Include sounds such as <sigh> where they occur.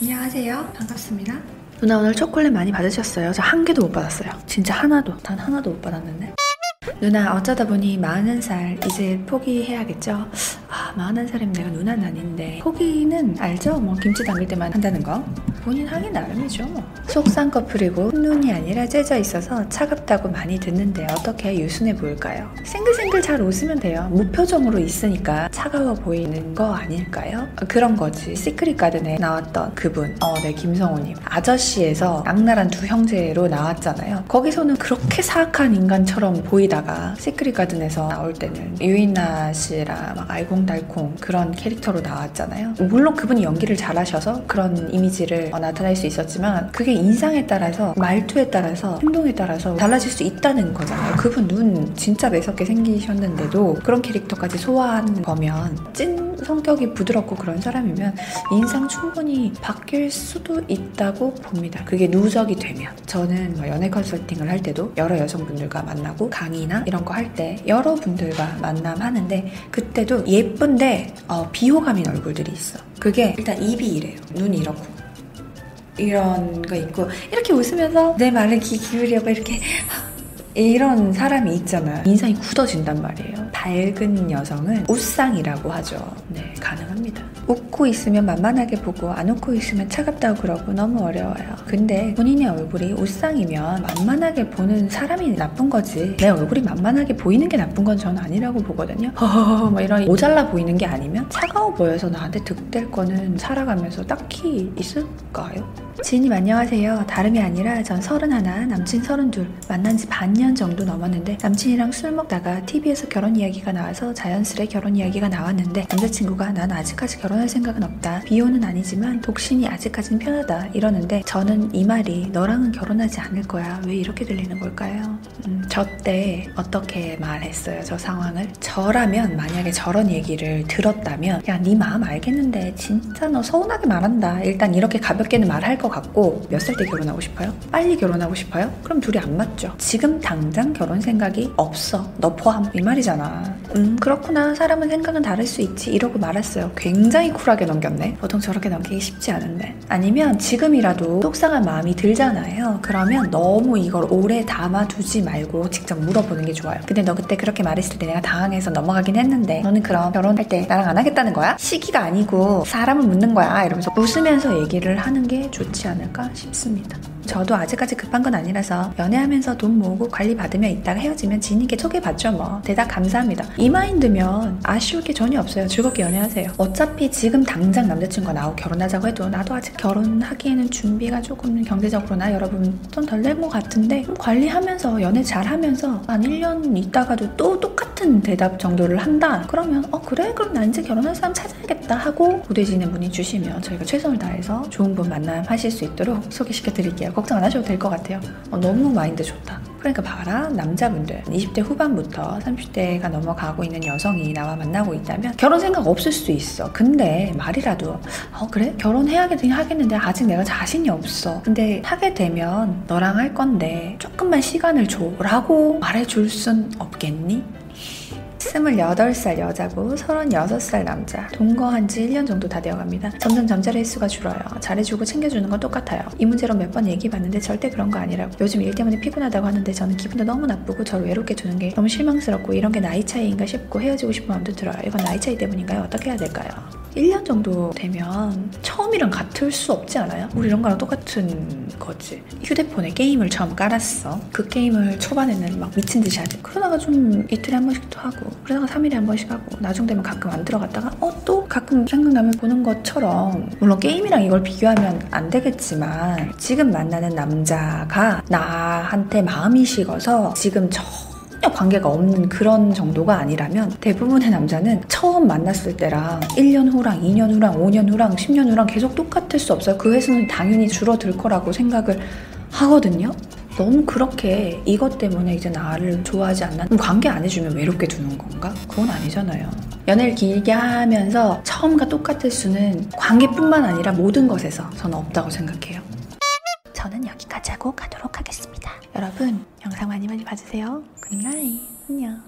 안녕하세요. 반갑습니다. 누나 오늘 초콜릿 많이 받으셨어요? 저 한 개도 못 받았어요. 진짜 하나도, 단 하나도 못 받았는데. 누나 어쩌다 보니 40살 이제 포기해야겠죠? 아 40살이면 내가 누나는 아닌데 포기는 알죠? 뭐 김치 담글 때만 한다는 거 본인 하기 나름이죠 뭐. 속쌍꺼풀이고 눈이 아니라 째져 있어서 차갑다고 많이 듣는데 어떻게 유순해 보일까요? 싱글싱글 잘 웃으면 돼요 무표정으로 있으니까 차가워 보이는 거 아닐까요? 그런 거지 시크릿 가든에 나왔던 그분 어 네 김성오님 아저씨에서 악랄한 두 형제로 나왔잖아요 거기서는 그렇게 사악한 인간처럼 보이다가 시크릿 가든에서 나올 때는 유인나 씨랑 막 알콩달콩 그런 캐릭터로 나왔잖아요 물론 그분이 연기를 잘하셔서 그런 이미지를 어, 나타낼 수 있었지만 그게 인상에 따라서 말투에 따라서 행동에 따라서 달라질 수 있다는 거잖아요. 그분 눈 진짜 매섭게 생기셨는데도 그런 캐릭터까지 소화하는 거면 찐 성격이 부드럽고 그런 사람이면 인상 충분히 바뀔 수도 있다고 봅니다. 그게 누적이 되면 저는 뭐 연애 컨설팅을 할 때도 여러 여성분들과 만나고 강의나 이런 거 할 때 여러 분들과 만남하는데 그때도 예쁜데 어, 비호감인 얼굴들이 있어. 그게 일단 입이 이래요. 눈이 이렇고 이런 거 있고 이렇게 웃으면서 내 말을 귀 기울이려고 이렇게 이런 사람이 있잖아요. 인상이 굳어진단 말이에요. 밝은 여성은 웃상이라고 하죠. 네, 가능합니다. 웃고 있으면 만만하게 보고 안 웃고 있으면 차갑다고 그러고 너무 어려워요. 근데 본인의 얼굴이 웃상이면 만만하게 보는 사람이 나쁜 거지. 내 얼굴이 만만하게 보이는 게 나쁜 건 저는 아니라고 보거든요. <laughs> 허허허 뭐 이런 모자라 보이는 게 아니면 차가워 보여서 나한테 득될 거는 살아가면서 딱히 있을까요? 지인님 안녕하세요. 다름이 아니라 전 서른 하나, 남친 서른 둘 만난 지 반년 정도 넘었는데 남친이랑 술 먹다가 TV에서 결혼 이야기가 나와서 자연스레 결혼 이야기가 나왔는데 남자친구가 난 아직까지 결혼할 생각은 없다. 비호는 아니지만 독신이 아직까진 편하다. 이러는데 저는 이 말이 너랑은 결혼하지 않을 거야. 왜 이렇게 들리는 걸까요? 음, 저때 어떻게 말했어요? 저 상황을? 저라면 만약에 저런 얘기를 들었다면 야 네 마음 알겠는데 진짜 너 서운하게 말한다. 일단 이렇게 가볍게는 말할 것 같고 몇 살 때 결혼하고 싶어요? 빨리 결혼하고 싶어요? 그럼 둘이 안 맞죠. 지금 당장 결혼 생각이 없어. 너 포함. 이 말이잖아. 음 그렇구나. 사람은 생각은 다를 수 있지. 이러고 말았어요. 굉장히 쿨하게 넘겼네. 보통 저렇게 넘기기 쉽지 않은데. 아니면 지금이라도 속상한 마음이 들잖아요. 그러면 너무 이걸 오래 담아두지 말고 직접 물어보는 게 좋아요. 근데 너 그때 그렇게 말했을 때 내가 당황해서 넘어가긴 했는데 너는 그럼 결혼할 때 나랑 안 하겠다는 거야? 시기가 아니고 사람을 묻는 거야. 이러면서 웃으면서 얘기를 하는 게 좋지 않을까 싶습니다. 저도 아직까지 급한 건 아니라서 연애하면서 돈 모으고 관리 받으며 있다가 헤어지면 지인에게 소개받죠 뭐. 대답 감사합니다. 이 마인드면 아쉬울 게 전혀 없어요. 즐겁게 연애하세요. 어차피 지금 당장 남자친구가 나오고 결혼하자고 해도 나도 아직 결혼하기에는 준비가 조금 경제적으로나 여러분 돈덜될것 같은데 관리하면서 연애 잘하면서 한 1년 있다가도 또 똑같은 대답 정도를 한다? 그러면 어 그래? 그럼 나 이제 결혼할 사람 찾아야겠다 하고 고대지는 분이 주시면 저희가 최선을 다해서 좋은 분 만남하실 수 있도록 소개시켜 드릴게요 걱정 안 하셔도 될 것 같아요. 어, 너무 마인드 좋다. 그러니까 봐라 남자분들 20대 후반부터 30대가 넘어가고 있는 여성이 나와 만나고 있다면 결혼 생각 없을 수도 있어. 근데 말이라도 어 그래 결혼해야겠긴 하겠는데 아직 내가 자신이 없어. 근데 하게 되면 너랑 할 건데 조금만 시간을 줘 라고 말해줄 순 없겠니? 28살 여자고 36살 남자. 동거한 지 1년 정도 다 되어갑니다. 점점 잠자리 횟수가 줄어요. 잘해주고 챙겨주는 건 똑같아요. 이 문제로 몇 번 얘기해봤는데 절대 그런 거 아니라고. 요즘 일 때문에 피곤하다고 하는데 저는 기분도 너무 나쁘고 저를 외롭게 두는 게 너무 실망스럽고 이런 게 나이 차이인가 싶고 헤어지고 싶은 마음도 들어요. 이건 나이 차이 때문인가요? 어떻게 해야 될까요? 1년 정도 되면 처음이랑 같을 수 없지 않아요? 우리 이런 거랑 똑같은 거지. 휴대폰에 게임을 처음 깔았어. 그 게임을 초반에는 막 미친 듯이 하지. 그러다가 좀 이틀에 한 번씩도 하고, 그러다가 3일에 한 번씩 하고, 나중 되면 가끔 안 들어갔다가, 어, 또 가끔 생각나면 보는 것처럼, 물론 게임이랑 이걸 비교하면 안 되겠지만, 지금 만나는 남자가 나한테 마음이 식어서 지금 저 전혀 관계가 없는 그런 정도가 아니라면 대부분의 남자는 처음 만났을 때랑 1년 후랑 2년 후랑 5년 후랑 10년 후랑 계속 똑같을 수 없어요. 그 횟수는 당연히 줄어들 거라고 생각을 하거든요. 너무 그렇게 이것 때문에 이제 나를 좋아하지 않나? 관계 안 해주면 외롭게 두는 건가? 그건 아니잖아요. 연애를 길게 하면서 처음과 똑같을 수는 관계뿐만 아니라 모든 것에서 저는 없다고 생각해요. 저는 여기까지 하고 가도록 하겠습니다. 여러분 영상 많이 많이 봐주세요. 굿나잇 안녕